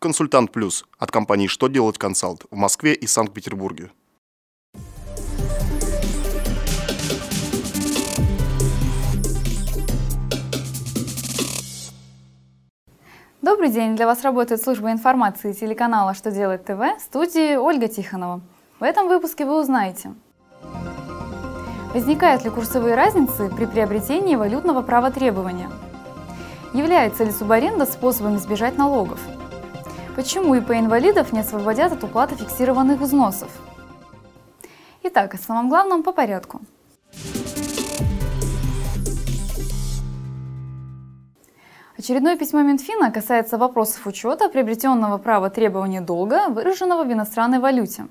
Консультант Плюс от компании «Что делать консалт» в Москве и Санкт-Петербурге. Добрый день! Для вас работает служба информации телеканала «Что делать ТВ» в студии Ольга Тихонова. В этом выпуске вы узнаете Возникают ли курсовые разницы при приобретении валютного права требования? Является ли субаренда способом избежать налогов? Почему ИП инвалидов не освободят от уплаты фиксированных взносов? Итак, о самом главном по порядку. Очередное письмо Минфина касается вопросов учета приобретенного права требования долга, выраженного в иностранной валюте.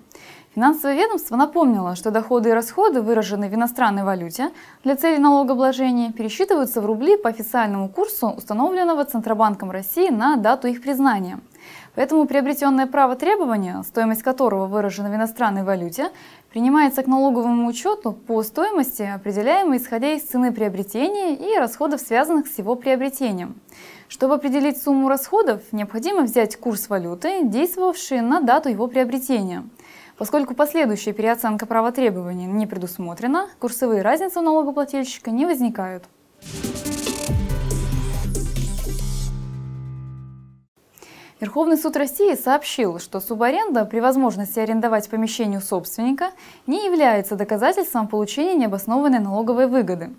Финансовое ведомство напомнило, что доходы и расходы, выраженные в иностранной валюте для целей налогообложения, пересчитываются в рубли по официальному курсу, установленного Центробанком России на дату их признания. Поэтому приобретенное право требования, стоимость которого выражена в иностранной валюте, принимается к налоговому учету по стоимости, определяемой исходя из цены приобретения и расходов, связанных с его приобретением. Чтобы определить сумму расходов, необходимо взять курс валюты, действовавший на дату его приобретения. Поскольку последующая переоценка права требований не предусмотрена, курсовые разницы у налогоплательщика не возникают. Верховный суд России сообщил, что субаренда при возможности арендовать помещение у собственника не является доказательством получения необоснованной налоговой выгоды.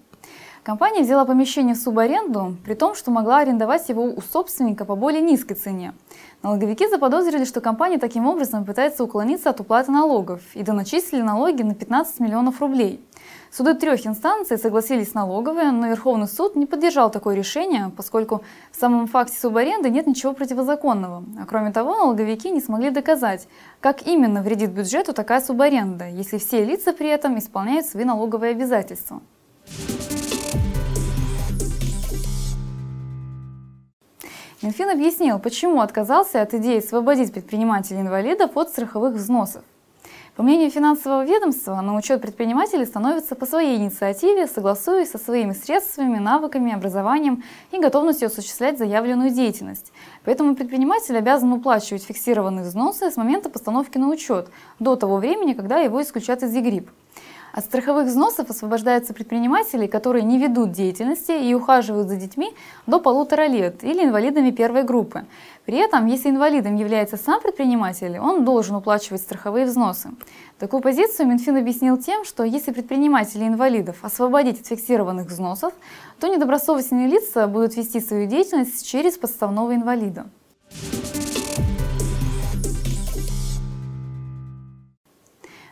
Компания взяла помещение в субаренду, при том, что могла арендовать его у собственника по более низкой цене. Налоговики заподозрили, что компания таким образом пытается уклониться от уплаты налогов и доначислили налоги на 15 миллионов рублей. Суды трех инстанций согласились с налоговой, но Верховный суд не поддержал такое решение, поскольку в самом факте субаренды нет ничего противозаконного. А кроме того, налоговики не смогли доказать, как именно вредит бюджету такая субаренда, если все лица при этом исполняют свои налоговые обязательства. Минфин объяснил, почему отказался от идеи освободить предпринимателей-инвалидов от страховых взносов. По мнению финансового ведомства, на учет предпринимателей становится по своей инициативе, согласуясь со своими средствами, навыками, образованием и готовностью осуществлять заявленную деятельность. Поэтому предприниматель обязан уплачивать фиксированные взносы с момента постановки на учет, до того времени, когда его исключат из ЕГРИП. От страховых взносов освобождаются предприниматели, которые не ведут деятельности и ухаживают за детьми до полутора лет или инвалидами первой группы. При этом, если инвалидом является сам предприниматель, он должен уплачивать страховые взносы. Такую позицию Минфин объяснил тем, что если предпринимателей инвалидов освободить от фиксированных взносов, то недобросовестные лица будут вести свою деятельность через подставного инвалида.